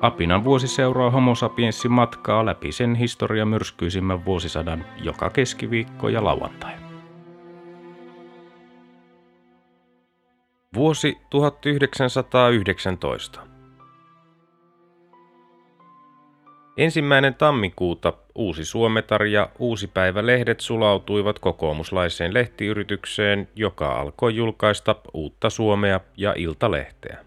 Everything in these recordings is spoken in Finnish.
Apinan vuosi seuraa homo sapiensin matkaa läpi sen historia myrskyisimmän vuosisadan joka keskiviikko ja lauantai. Vuosi 1919. Ensimmäinen tammikuuta Uusi Suometar ja Uusi Päivä lehdet sulautuivat kokoomuslaiseen lehtiyritykseen, joka alkoi julkaista Uutta Suomea ja Iltalehteä.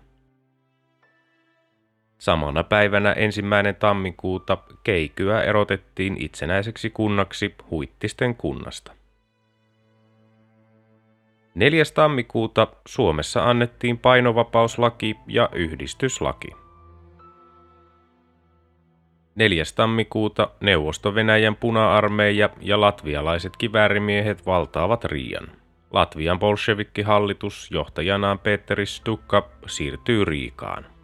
Samana päivänä ensimmäinen tammikuuta Keikyä erotettiin itsenäiseksi kunnaksi Huittisten kunnasta. 4. tammikuuta Suomessa annettiin painovapauslaki ja yhdistyslaki. 4. tammikuuta Neuvosto-Venäjän puna-armeija ja latvialaiset kiväärimiehet valtaavat Riian. Latvian bolshevikkihallitus johtajanaan Petteri Stukka siirtyy Riikaan.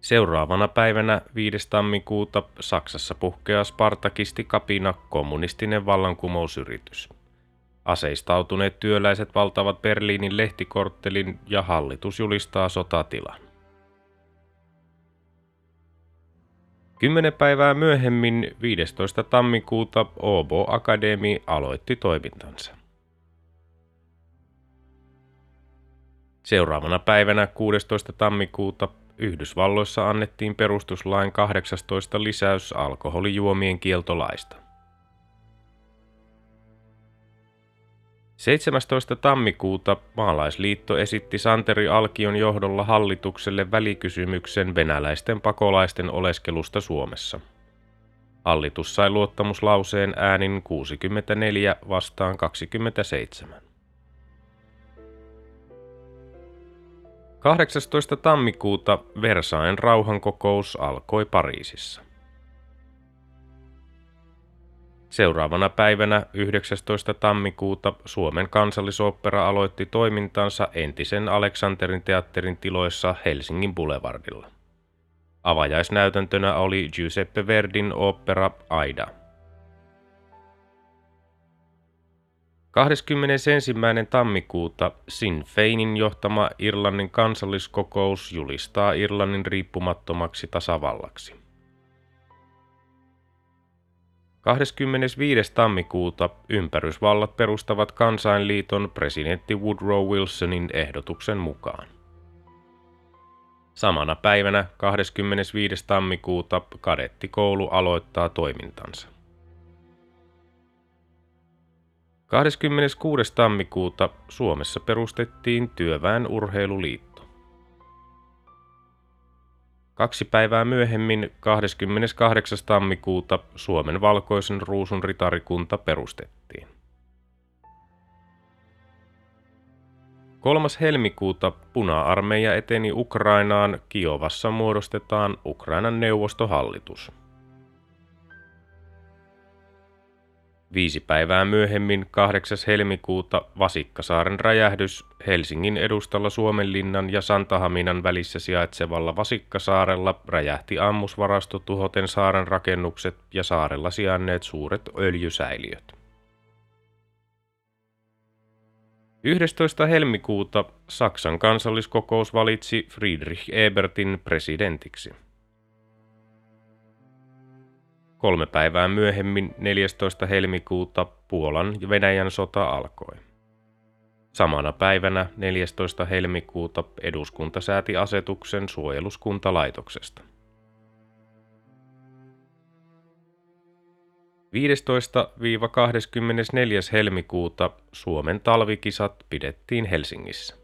Seuraavana päivänä 5. tammikuuta Saksassa puhkeaa Spartakisti kapina kommunistinen vallankumousyritys. Aseistautuneet työläiset valtavat Berliinin lehtikorttelin ja hallitus julistaa sotatilan. Kymmenen päivää myöhemmin, 15. tammikuuta, Åbo Akademi aloitti toimintansa. Seuraavana päivänä 16. tammikuuta Yhdysvalloissa annettiin perustuslain 18 lisäys alkoholijuomien kieltolaista. 17. tammikuuta maalaisliitto esitti Santeri Alkion johdolla hallitukselle välikysymyksen venäläisten pakolaisten oleskelusta Suomessa. Hallitus sai luottamuslauseen äänin 64 vastaan 27. 18. tammikuuta Versailles rauhankokous alkoi Pariisissa. Seuraavana päivänä 19. tammikuuta Suomen kansallisopera aloitti toimintansa entisen Aleksanterin teatterin tiloissa Helsingin Boulevardilla. Avajaisnäytäntönä oli Giuseppe Verdin opera Aida – 21. tammikuuta Sinn Feinin johtama Irlannin kansalliskokous julistaa Irlannin riippumattomaksi tasavallaksi. 25. tammikuuta ympärysvallat perustavat kansainliiton presidentti Woodrow Wilsonin ehdotuksen mukaan. Samana päivänä 25. tammikuuta kadettikoulu aloittaa toimintansa. 26. tammikuuta Suomessa perustettiin Työväen urheiluliitto. Kaksi päivää myöhemmin, 28. tammikuuta, Suomen valkoisen ruusun ritarikunta perustettiin. 3. helmikuuta puna-armeija eteni Ukrainaan, Kiovassa muodostetaan Ukrainan neuvostohallitus. Viisi päivää myöhemmin, 8. helmikuuta, Vasikkasaaren räjähdys Helsingin edustalla Suomenlinnan ja Santahaminan välissä sijaitsevalla Vasikkasaarella räjähti ammusvarasto tuhoten saaren rakennukset ja saarella sijainneet suuret öljysäiliöt. 11. helmikuuta Saksan kansalliskokous valitsi Friedrich Ebertin presidentiksi. Kolme päivää myöhemmin, 14. helmikuuta, Puolan ja Venäjän sota alkoi. Samana päivänä, 14. helmikuuta, eduskunta sääti asetuksen suojeluskuntalaitoksesta. 15-24. helmikuuta Suomen talvikisat pidettiin Helsingissä.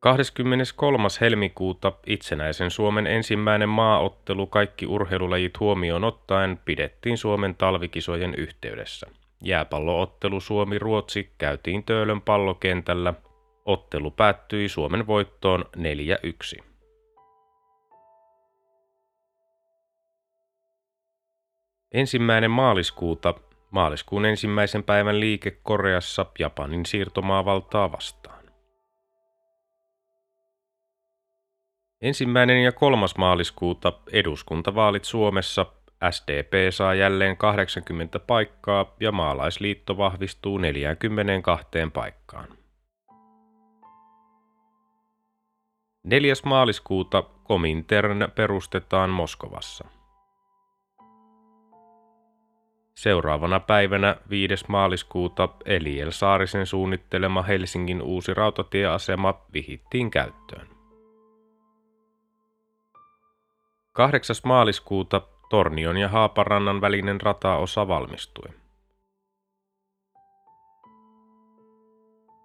23. helmikuuta itsenäisen Suomen ensimmäinen maaottelu kaikki urheilulajit huomioon ottaen pidettiin Suomen talvikisojen yhteydessä. Jääpalloottelu Suomi-Ruotsi käytiin Töölön pallokentällä. Ottelu päättyi Suomen voittoon 4-1. Ensimmäinen maaliskuuta maaliskuun ensimmäisen päivän liike Koreassa Japanin siirtomaavaltaa vastaan. Ensimmäinen ja kolmas maaliskuuta eduskuntavaalit Suomessa SDP saa jälleen 80 paikkaa ja maalaisliitto vahvistuu 42 paikkaan. 4. maaliskuuta Komintern perustetaan Moskovassa. Seuraavana päivänä 5. maaliskuuta Eliel Saarisen suunnittelema Helsingin uusi rautatieasema vihittiin käyttöön. 8. maaliskuuta Tornion ja Haaparannan välinen rataosa valmistui.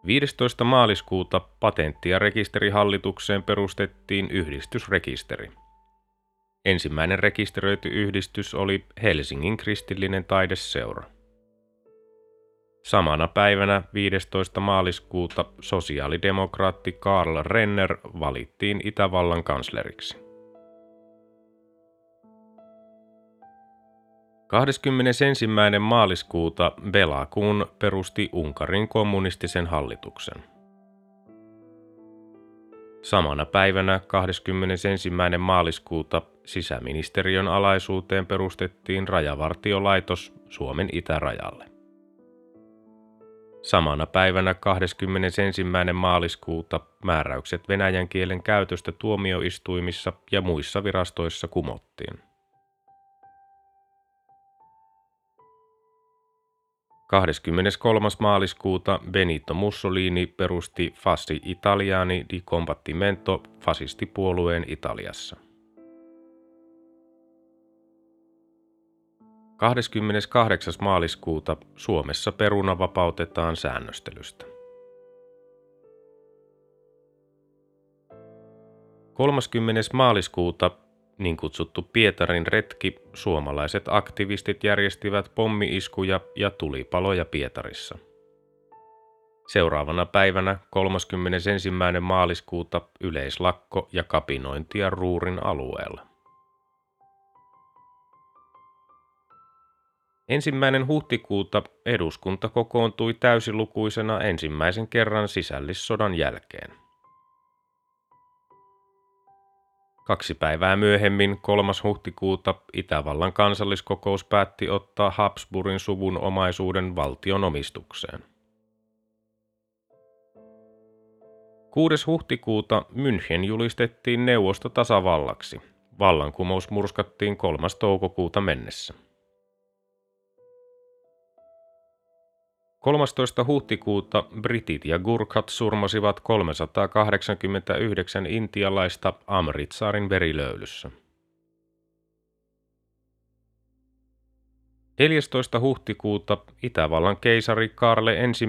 15. maaliskuuta patentti- ja rekisterihallitukseen perustettiin yhdistysrekisteri. Ensimmäinen rekisteröity yhdistys oli Helsingin kristillinen taideseura. Samana päivänä 15. maaliskuuta sosiaalidemokraatti Karl Renner valittiin Itävallan kansleriksi. 21. maaliskuuta Belakun perusti Unkarin kommunistisen hallituksen. Samana päivänä 21. maaliskuuta sisäministeriön alaisuuteen perustettiin rajavartiolaitos Suomen itärajalle. Samana päivänä 21. maaliskuuta määräykset venäjän kielen käytöstä tuomioistuimissa ja muissa virastoissa kumottiin. 23. maaliskuuta Benito Mussolini perusti Fasci Italiani di Combattimento fasistipuolueen Italiassa. 28. maaliskuuta Suomessa peruna vapautetaan säännöstelystä. 30. maaliskuuta niin kutsuttu Pietarin retki, suomalaiset aktivistit järjestivät pommiiskuja ja tulipaloja Pietarissa. Seuraavana päivänä 31. maaliskuuta yleislakko ja kapinointia Ruurin alueella. Ensimmäinen huhtikuuta eduskunta kokoontui täysilukuisena ensimmäisen kerran sisällissodan jälkeen. Kaksi päivää myöhemmin, 3. huhtikuuta, Itävallan kansalliskokous päätti ottaa Habsburgin suvun omaisuuden valtion omistukseen. 6. huhtikuuta München julistettiin neuvostotasavallaksi. Vallankumous murskattiin 3. toukokuuta mennessä. 13. huhtikuuta britit ja gurkhat surmasivat 389 intialaista Amritsaarin verilöylyssä. 14. huhtikuuta Itävallan keisari Karle I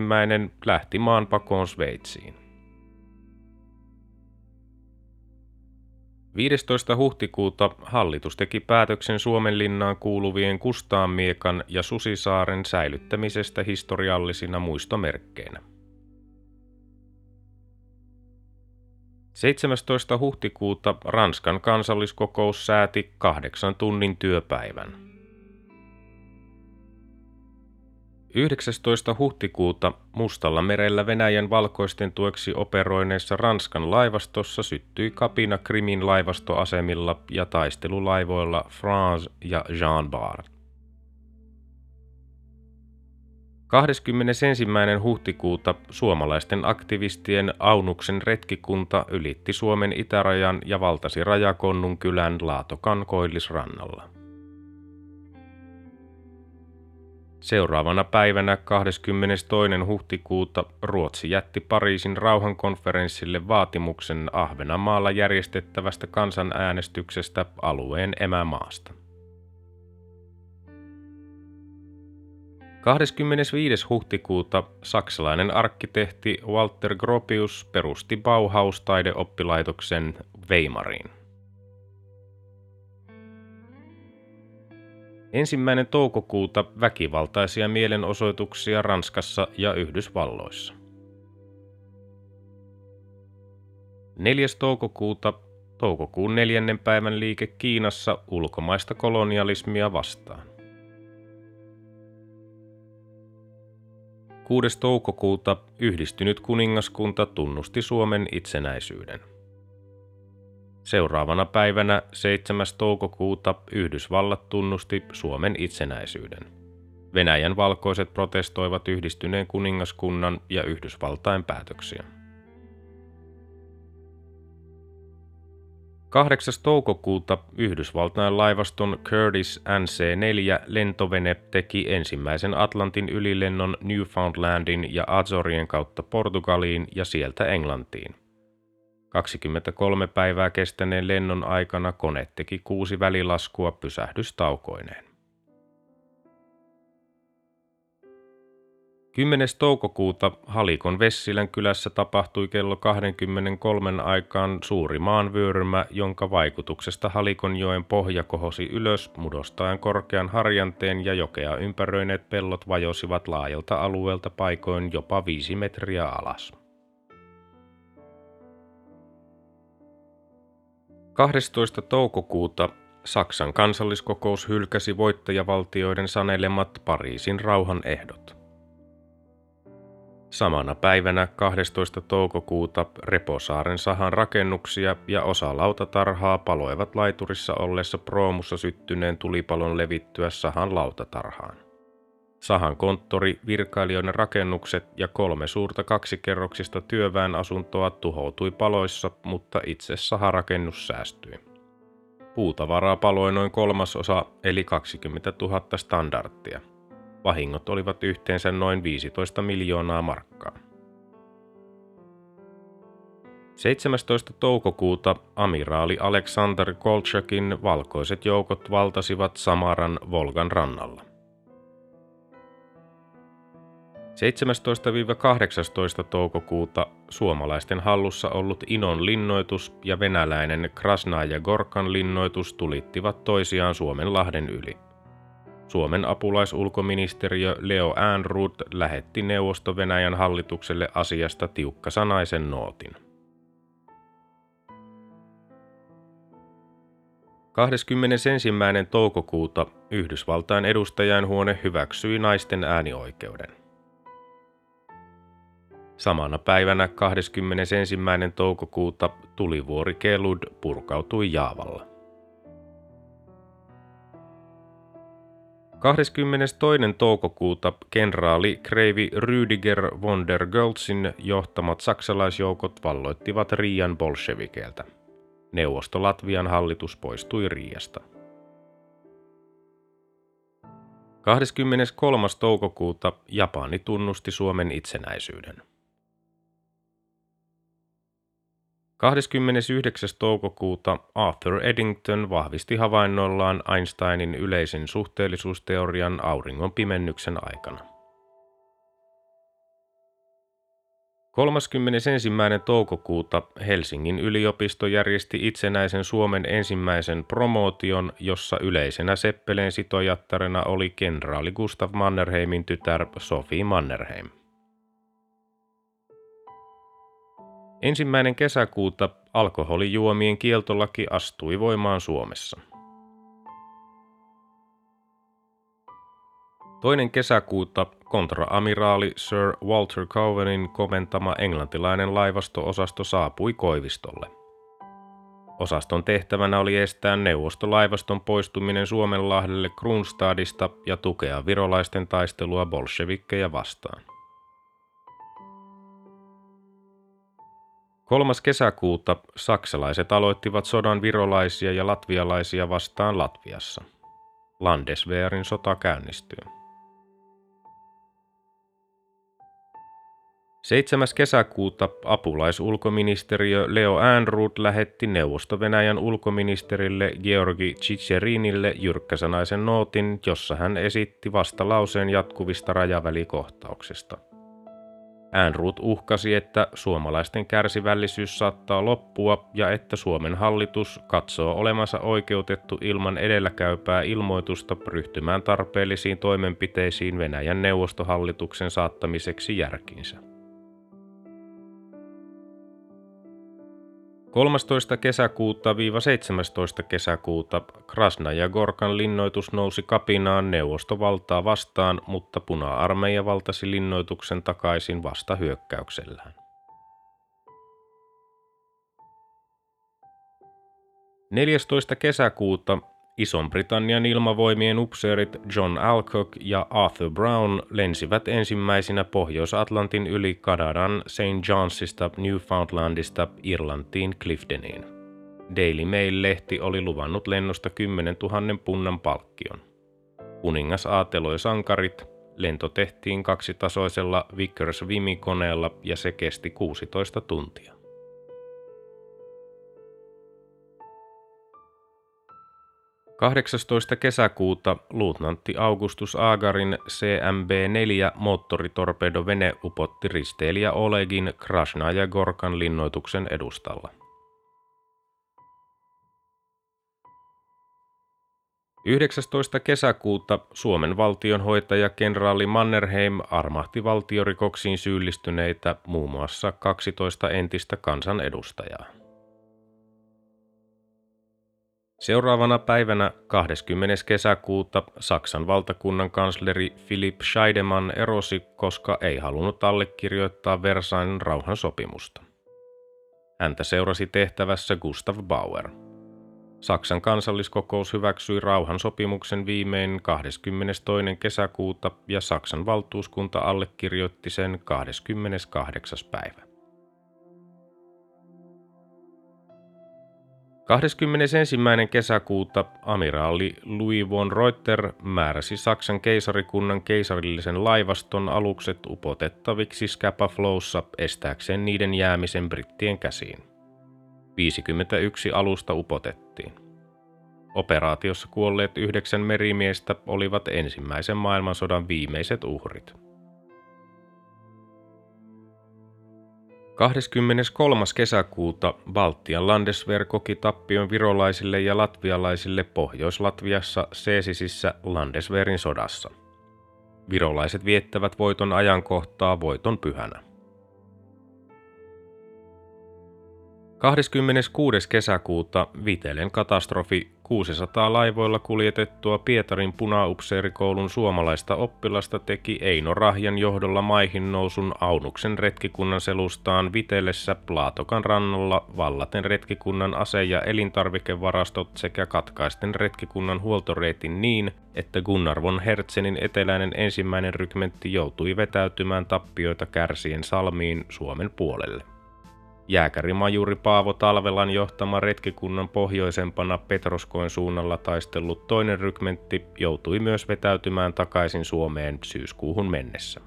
lähti maanpakoon Sveitsiin. 15. huhtikuuta hallitus teki päätöksen Suomen linnaan kuuluvien Kustaanmiekan ja Susisaaren säilyttämisestä historiallisina muistomerkkeinä. 17. huhtikuuta Ranskan kansalliskokous sääti kahdeksan tunnin työpäivän. 19. huhtikuuta Mustalla merellä Venäjän valkoisten tueksi operoineessa Ranskan laivastossa syttyi kapina Krimin laivastoasemilla ja taistelulaivoilla France ja Jean Bart. 21. huhtikuuta suomalaisten aktivistien Aunuksen retkikunta ylitti Suomen itärajan ja valtasi Rajakonnun kylän Laatokan koillisrannalla. Seuraavana päivänä 22. huhtikuuta Ruotsi jätti Pariisin rauhankonferenssille vaatimuksen Ahvenamaalla järjestettävästä kansanäänestyksestä alueen emämaasta. 25. huhtikuuta saksalainen arkkitehti Walter Gropius perusti Bauhaus-taideoppilaitoksen Weimariin. ensimmäinen toukokuuta väkivaltaisia mielenosoituksia Ranskassa ja Yhdysvalloissa. 4. toukokuuta toukokuun neljännen päivän liike Kiinassa ulkomaista kolonialismia vastaan. 6. toukokuuta yhdistynyt kuningaskunta tunnusti Suomen itsenäisyyden. Seuraavana päivänä 7. toukokuuta Yhdysvallat tunnusti Suomen itsenäisyyden. Venäjän valkoiset protestoivat yhdistyneen kuningaskunnan ja Yhdysvaltain päätöksiä. 8. toukokuuta Yhdysvaltain laivaston Curtis NC-4 lentovene teki ensimmäisen Atlantin ylilennon Newfoundlandin ja Azorien kautta Portugaliin ja sieltä Englantiin. 23 päivää kestäneen lennon aikana kone teki kuusi välilaskua pysähdystaukoineen. 10. toukokuuta Halikon Vessilän kylässä tapahtui kello 23 aikaan suuri maanvyörymä, jonka vaikutuksesta Halikonjoen pohja kohosi ylös mudostaen korkean harjanteen ja jokea ympäröineet pellot vajosivat laajalta alueelta paikoin jopa viisi metriä alas. 12. toukokuuta Saksan kansalliskokous hylkäsi voittajavaltioiden sanelemat Pariisin rauhan ehdot. Samana päivänä 12. toukokuuta Reposaaren sahan rakennuksia ja osa lautatarhaa paloivat laiturissa ollessa proomussa syttyneen tulipalon levittyä sahan lautatarhaan. Sahan konttori, virkailijoiden rakennukset ja kolme suurta kaksikerroksista työväen asuntoa tuhoutui paloissa, mutta itse saharakennus säästyi. Puutavaraa paloi noin kolmasosa eli 20 000 standardia – Vahingot olivat yhteensä noin 15 miljoonaa markkaa. 17. toukokuuta amiraali Alexander Kolchakin valkoiset joukot valtasivat Samaran Volgan rannalla. 17-18 toukokuuta suomalaisten hallussa ollut Inon linnoitus ja venäläinen Krasnaja Gorkan linnoitus tulittivat toisiaan Suomenlahden yli. Suomen apulaisulkoministeriö Leo Äänruut lähetti Neuvosto-Venäjän hallitukselle asiasta tiukkasanaisen nootin. 21. toukokuuta Yhdysvaltain edustajainhuone hyväksyi naisten äänioikeuden. Samana päivänä 21. toukokuuta tulivuori Kelud purkautui Jaavalla. 22. toukokuuta kenraali Kreivi Rüdiger von der Goltzin johtamat saksalaisjoukot valloittivat Riian bolshevikeiltä. Neuvosto-Latvian hallitus poistui Riiasta. 23. toukokuuta Japani tunnusti Suomen itsenäisyyden. 29. toukokuuta Arthur Eddington vahvisti havainnoillaan Einsteinin yleisen suhteellisuusteorian auringon pimennyksen aikana. 31. toukokuuta Helsingin yliopisto järjesti itsenäisen Suomen ensimmäisen promootion, jossa yleisenä seppeleen sitojattarena oli kenraali Gustav Mannerheimin tytär Sophie Mannerheim. Ensimmäinen kesäkuuta alkoholijuomien kieltolaki astui voimaan Suomessa. Toinen kesäkuuta kontraamiraali Sir Walter Cowenin komentama englantilainen laivasto-osasto saapui Koivistolle. Osaston tehtävänä oli estää neuvostolaivaston poistuminen Suomenlahdelle Kronstadista ja tukea virolaisten taistelua bolshevikkeja vastaan. 3. kesäkuuta saksalaiset aloittivat sodan virolaisia ja latvialaisia vastaan Latviassa. Landeswehrin sota käynnistyy. 7. kesäkuuta apulaisulkoministeriö Leo Äänruut lähetti Neuvosto-Venäjän ulkoministerille Georgi Chicherinille jyrkkäsanaisen nootin, jossa hän esitti vastalauseen jatkuvista rajavälikohtauksista. Äänruut uhkasi, että suomalaisten kärsivällisyys saattaa loppua ja että Suomen hallitus katsoo olemansa oikeutettu ilman edelläkäypää ilmoitusta ryhtymään tarpeellisiin toimenpiteisiin Venäjän neuvostohallituksen saattamiseksi järkiinsä. 13. kesäkuuta 17. kesäkuuta Krasna ja Gorkan linnoitus nousi kapinaan neuvostovaltaa vastaan, mutta puna-armeija valtasi linnoituksen takaisin vasta hyökkäyksellään. 14. kesäkuuta Ison-Britannian ilmavoimien upseerit John Alcock ja Arthur Brown lensivät ensimmäisinä Pohjois-Atlantin yli Kanadan St. Johnsista Newfoundlandista Irlantiin Cliftoniin. Daily Mail-lehti oli luvannut lennosta 10 000 punnan palkkion. Kuningas aateloi sankarit, lento tehtiin kaksitasoisella Vickers Vimi-koneella ja se kesti 16 tuntia. 18. kesäkuuta luutnantti Augustus Aagarin CMB-4 moottoritorpedovene upotti risteilijä Olegin Krasna ja Gorkan linnoituksen edustalla. 19. kesäkuuta Suomen valtionhoitaja kenraali Mannerheim armahti valtiorikoksiin syyllistyneitä muun muassa 12 entistä kansanedustajaa. Seuraavana päivänä 20. kesäkuuta Saksan valtakunnan kansleri Philipp Scheidemann erosi, koska ei halunnut allekirjoittaa Versailles rauhansopimusta. Häntä seurasi tehtävässä Gustav Bauer. Saksan kansalliskokous hyväksyi rauhansopimuksen viimein 22. kesäkuuta ja Saksan valtuuskunta allekirjoitti sen 28. päivä. 21. kesäkuuta amiraali Louis von Reuter määräsi Saksan keisarikunnan keisarillisen laivaston alukset upotettaviksi Scapa Flowssa estääkseen niiden jäämisen brittien käsiin. 51 alusta upotettiin. Operaatiossa kuolleet yhdeksän merimiestä olivat ensimmäisen maailmansodan viimeiset uhrit. 23. kesäkuuta Baltian Landeswehr koki tappion virolaisille ja latvialaisille Pohjois-Latviassa Seesisissä Landeswehrin sodassa. Virolaiset viettävät voiton ajankohtaa voiton pyhänä. 26. kesäkuuta Vitelen katastrofi 600 laivoilla kuljetettua Pietarin punaupseerikoulun suomalaista oppilasta teki Eino Rahjan johdolla maihin nousun Aunuksen retkikunnan selustaan Vitelessä Plaatokan rannalla vallaten retkikunnan ase- ja elintarvikevarastot sekä katkaisten retkikunnan huoltoreitin niin, että Gunnar von Hertzenin eteläinen ensimmäinen rykmentti joutui vetäytymään tappioita kärsien salmiin Suomen puolelle. Jääkärimajuri Paavo Talvelan johtama retkikunnan pohjoisempana Petroskoen suunnalla taistellut toinen rykmentti joutui myös vetäytymään takaisin Suomeen syyskuuhun mennessä.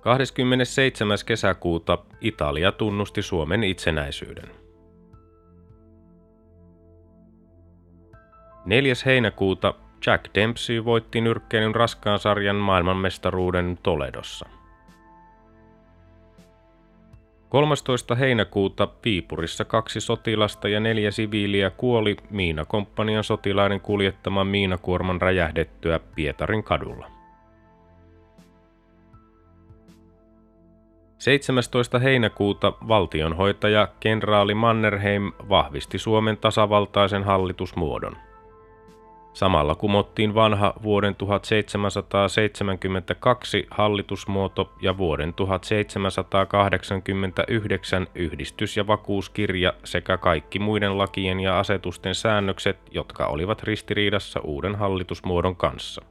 27. kesäkuuta Italia tunnusti Suomen itsenäisyyden. 4. heinäkuuta Jack Dempsey voitti nyrkkeilyn raskaan sarjan maailmanmestaruuden Toledossa – 13. heinäkuuta Viipurissa kaksi sotilasta ja neljä siviiliä kuoli Miinakomppanian sotilaiden kuljettaman miinakuorman räjähdettyä Pietarin kadulla. 17. heinäkuuta valtionhoitaja kenraali Mannerheim vahvisti Suomen tasavaltaisen hallitusmuodon – Samalla kumottiin vanha vuoden 1772 hallitusmuoto ja vuoden 1789 yhdistys- ja vakuuskirja sekä kaikki muiden lakien ja asetusten säännökset, jotka olivat ristiriidassa uuden hallitusmuodon kanssa.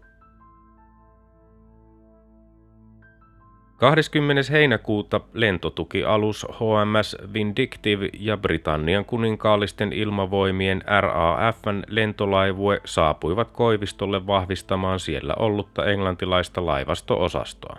20. heinäkuuta lentotukialus HMS Vindictive ja Britannian kuninkaallisten ilmavoimien RAFn lentolaivue saapuivat Koivistolle vahvistamaan siellä ollutta englantilaista laivastoosastoa.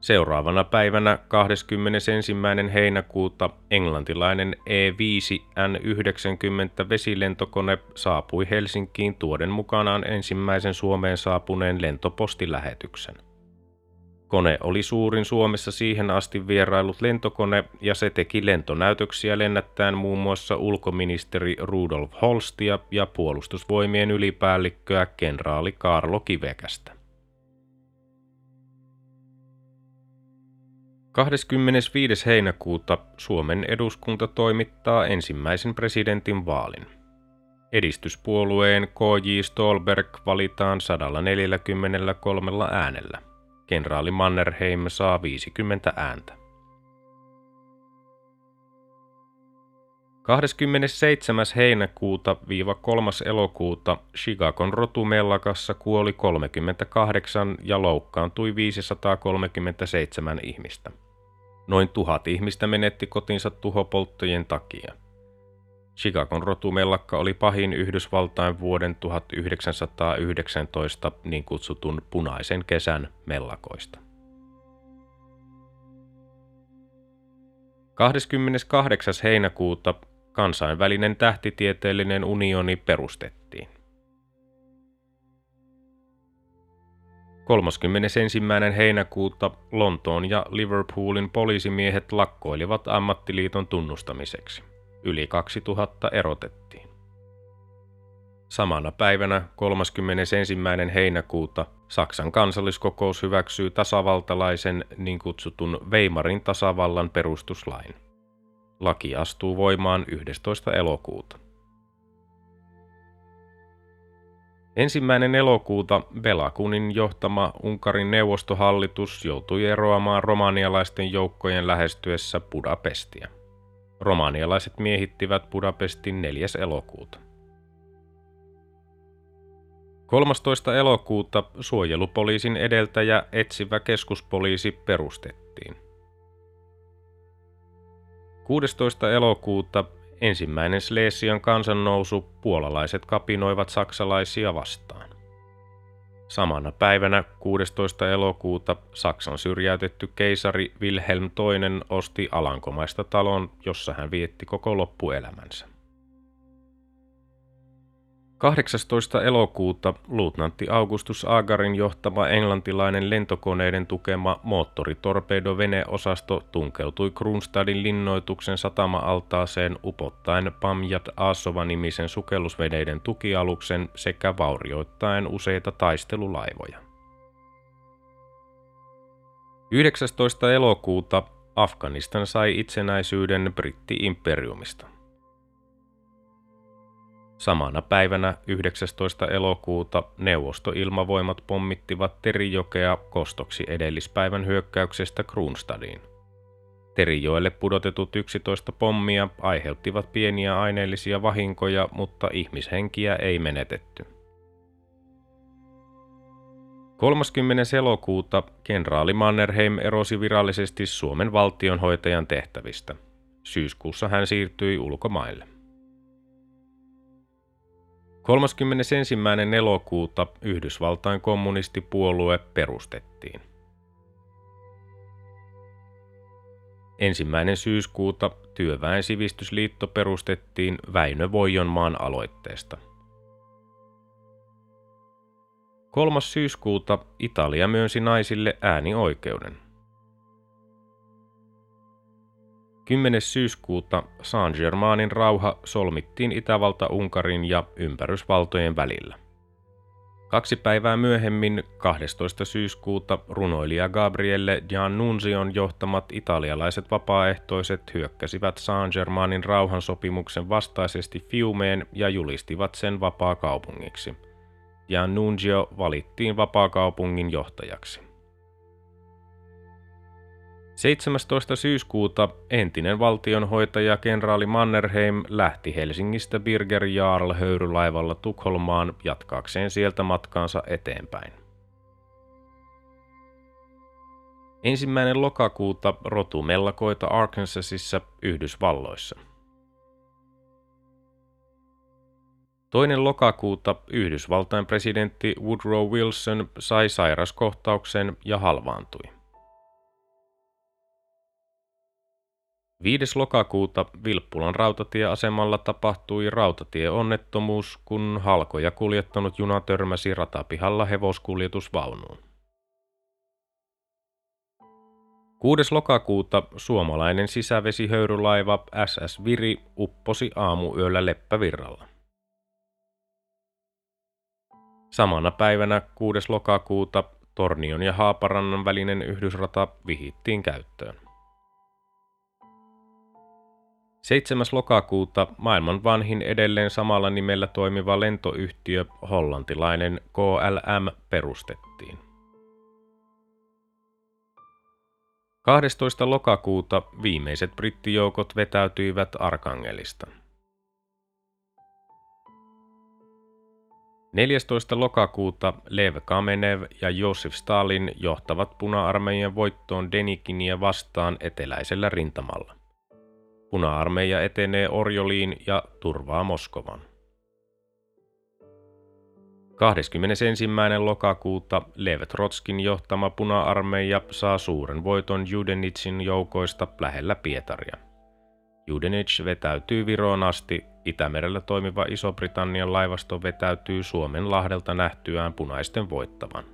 Seuraavana päivänä 21. heinäkuuta englantilainen E5N90 vesilentokone saapui Helsinkiin tuoden mukanaan ensimmäisen Suomeen saapuneen lentopostilähetyksen. Kone oli suurin Suomessa siihen asti vierailut lentokone ja se teki lentonäytöksiä lennättäen muun muassa ulkoministeri Rudolf Holstia ja puolustusvoimien ylipäällikköä kenraali Karlo Kivekästä. 25. heinäkuuta Suomen eduskunta toimittaa ensimmäisen presidentin vaalin. Edistyspuolueen K.J. Stolberg valitaan 143 äänellä. Kenraali Mannerheim saa 50 ääntä. 27. heinäkuuta 3. elokuuta Chicagon rotumellakassa kuoli 38 ja loukkaantui 537 ihmistä. Noin tuhat ihmistä menetti kotinsa tuhopolttojen takia. Chicagon rotumellakka oli pahin Yhdysvaltain vuoden 1919 niin kutsutun punaisen kesän mellakoista. 28. heinäkuuta kansainvälinen tähtitieteellinen unioni perustettiin. 31. heinäkuuta Lontoon ja Liverpoolin poliisimiehet lakkoilivat ammattiliiton tunnustamiseksi. Yli 2000 erotettiin. Samana päivänä 31. heinäkuuta Saksan kansalliskokous hyväksyy tasavaltalaisen niin kutsutun Weimarin tasavallan perustuslain. Laki astuu voimaan 11. elokuuta. Ensimmäinen elokuuta Belakunin johtama Unkarin neuvostohallitus joutui eroamaan romanialaisten joukkojen lähestyessä Budapestia. Romanialaiset miehittivät Budapestin 4. elokuuta. 13. elokuuta suojelupoliisin edeltäjä etsivä keskuspoliisi perustettiin. 16. elokuuta ensimmäinen Slesian kansannousu puolalaiset kapinoivat saksalaisia vastaan. Samana päivänä 16. elokuuta Saksan syrjäytetty keisari Wilhelm II osti Alankomaista talon, jossa hän vietti koko loppuelämänsä. 18. elokuuta luutnantti Augustus Agarin johtama englantilainen lentokoneiden tukema moottoritorpedo-veneosasto tunkeutui Kronstadin linnoituksen satama-altaaseen upottaen Pamjat Aasova-nimisen sukellusveneiden tukialuksen sekä vaurioittaen useita taistelulaivoja. 19. elokuuta Afganistan sai itsenäisyyden britti-imperiumista. Samana päivänä 19. elokuuta neuvostoilmavoimat pommittivat Terijokea kostoksi edellispäivän hyökkäyksestä Kronstadiin. Terijoelle pudotetut 11 pommia aiheuttivat pieniä aineellisia vahinkoja, mutta ihmishenkiä ei menetetty. 30. elokuuta kenraali Mannerheim erosi virallisesti Suomen valtionhoitajan tehtävistä. Syyskuussa hän siirtyi ulkomaille. 31. elokuuta Yhdysvaltain kommunistipuolue perustettiin. Ensimmäinen syyskuuta Työväen sivistysliitto perustettiin Väinö Voijonmaan aloitteesta. 3. syyskuuta Italia myönsi naisille äänioikeuden. 10. syyskuuta Saint-Germainin rauha solmittiin Itävalta-Unkarin ja ympärysvaltojen välillä. Kaksi päivää myöhemmin, 12. syyskuuta, runoilija Gabrielle Giannunzion johtamat italialaiset vapaaehtoiset hyökkäsivät Saint-Germainin rauhansopimuksen vastaisesti Fiumeen ja julistivat sen vapaakaupungiksi. Giannunzio valittiin vapaakaupungin johtajaksi. 17. syyskuuta entinen valtionhoitaja kenraali Mannerheim lähti Helsingistä Birger Jarl höyrylaivalla Tukholmaan jatkaakseen sieltä matkaansa eteenpäin. Ensimmäinen lokakuuta rotu mellakoita Arkansasissa Yhdysvalloissa. Toinen lokakuuta Yhdysvaltain presidentti Woodrow Wilson sai sairaskohtauksen ja halvaantui. 5. lokakuuta Vilppulan rautatieasemalla tapahtui rautatieonnettomuus, kun halkoja kuljettanut juna törmäsi ratapihalla hevoskuljetusvaunuun. 6. lokakuuta suomalainen sisävesihoirulaiva SS Viri upposi aamuyöllä Leppävirralla. Samana päivänä 6. lokakuuta Tornion ja Haaparannan välinen yhdysrata vihittiin käyttöön. 7. lokakuuta maailman vanhin edelleen samalla nimellä toimiva lentoyhtiö hollantilainen KLM perustettiin. 12. lokakuuta viimeiset brittijoukot vetäytyivät Arkangelista. 14. lokakuuta Lev Kamenev ja Josef Stalin johtavat puna-armeijan voittoon Denikinia vastaan eteläisellä rintamalla. Puna-armeija etenee Orjoliin ja turvaa Moskovan. 21. lokakuuta Lev Trotskin johtama puna-armeija saa suuren voiton Judenitsin joukoista lähellä Pietaria. Judenich vetäytyy Viroon asti, Itämerellä toimiva Iso-Britannian laivasto vetäytyy Suomen lahdelta nähtyään punaisten voittavan.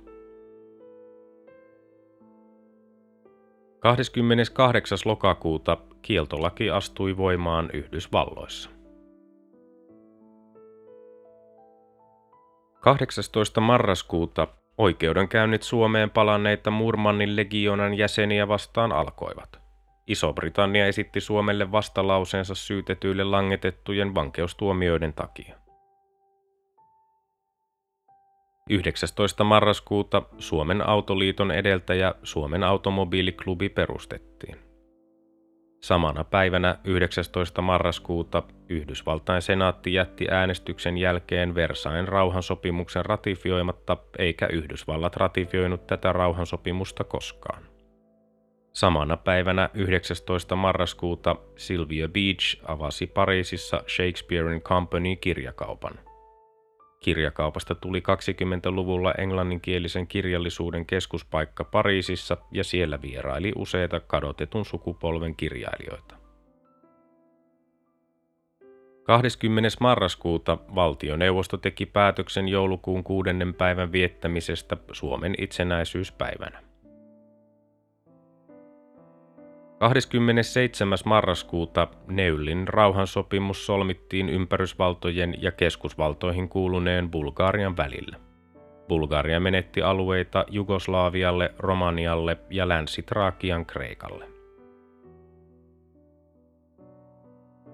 28. lokakuuta kieltolaki astui voimaan Yhdysvalloissa. 18. marraskuuta oikeudenkäynnit Suomeen palanneita Murmannin legionan jäseniä vastaan alkoivat. Iso-Britannia esitti Suomelle vastalauseensa syytetyille langetettujen vankeustuomioiden takia. 19. marraskuuta Suomen Autoliiton edeltäjä Suomen automobiiliklubi perustettiin. Samana päivänä 19. marraskuuta Yhdysvaltain senaatti jätti äänestyksen jälkeen Versain rauhansopimuksen ratifioimatta, eikä Yhdysvallat ratifioinut tätä rauhansopimusta koskaan. Samana päivänä 19. marraskuuta Sylvia Beach avasi Pariisissa Shakespearean Company kirjakaupan. Kirjakaupasta tuli 20-luvulla englanninkielisen kirjallisuuden keskuspaikka Pariisissa ja siellä vieraili useita kadotetun sukupolven kirjailijoita. 20. marraskuuta valtioneuvosto teki päätöksen joulukuun kuudennen päivän viettämisestä Suomen itsenäisyyspäivänä. 27. marraskuuta Neylin rauhansopimus solmittiin ympärysvaltojen ja keskusvaltoihin kuuluneen Bulgarian välillä. Bulgaria menetti alueita Jugoslaavialle, Romanialle ja Länsi-Traakian Kreikalle.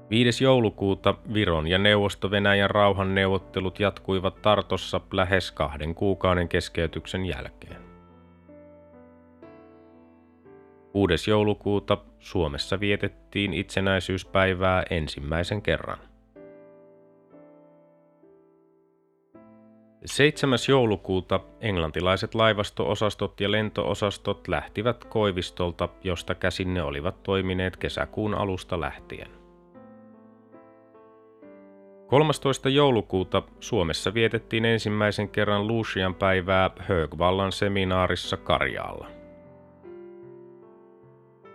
5. joulukuuta Viron ja Neuvosto-Venäjän rauhanneuvottelut jatkuivat Tartossa lähes kahden kuukauden keskeytyksen jälkeen. 6. joulukuuta Suomessa vietettiin itsenäisyyspäivää ensimmäisen kerran. 7. joulukuuta englantilaiset laivasto-osastot ja lentoosastot lähtivät Koivistolta, josta käsin ne olivat toimineet kesäkuun alusta lähtien. 13. joulukuuta Suomessa vietettiin ensimmäisen kerran Lucian päivää Högvallan seminaarissa Karjaalla.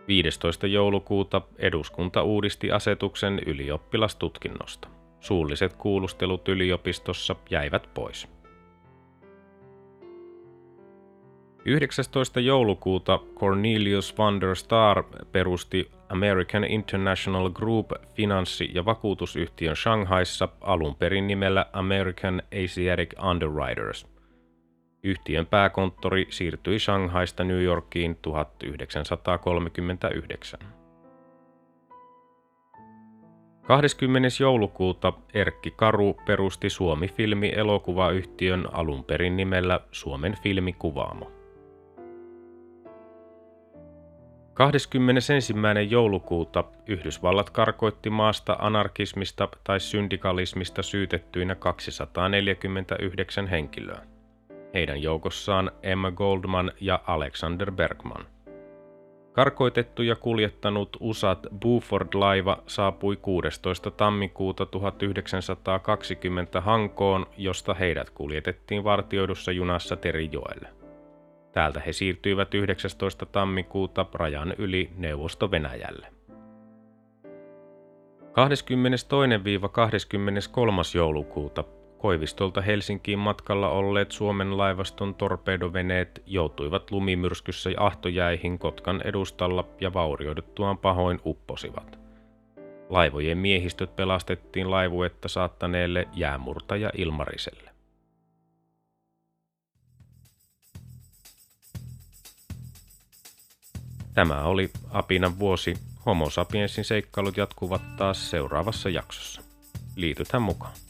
15. joulukuuta eduskunta uudisti asetuksen ylioppilastutkinnosta. Suulliset kuulustelut yliopistossa jäivät pois. 19. joulukuuta Cornelius van der Star perusti American International Group finanssi- ja vakuutusyhtiön Shanghaissa alun perin nimellä American Asiatic Underwriters – Yhtiön pääkonttori siirtyi Shanghaista New Yorkiin 1939. 20. joulukuuta Erkki Karu perusti Suomi-filmi-elokuvayhtiön alun perin nimellä Suomen filmikuvaamo. 21. joulukuuta Yhdysvallat karkoitti maasta anarkismista tai syndikalismista syytettyinä 249 henkilöä heidän joukossaan Emma Goldman ja Alexander Bergman. Karkoitettu ja kuljettanut USAT Buford-laiva saapui 16. tammikuuta 1920 Hankoon, josta heidät kuljetettiin vartioidussa junassa Terijoelle. Täältä he siirtyivät 19. tammikuuta rajan yli Neuvosto-Venäjälle. 22-23. joulukuuta Koivistolta Helsinkiin matkalla olleet Suomen laivaston torpedoveneet joutuivat lumimyrskyssä ahtojäihin Kotkan edustalla ja vaurioiduttuaan pahoin upposivat. Laivojen miehistöt pelastettiin laivuetta saattaneelle jäämurtaja Ilmariselle. Tämä oli Apinan vuosi Homo sapiensin seikkailut jatkuvat taas seuraavassa jaksossa. Liitythän mukaan.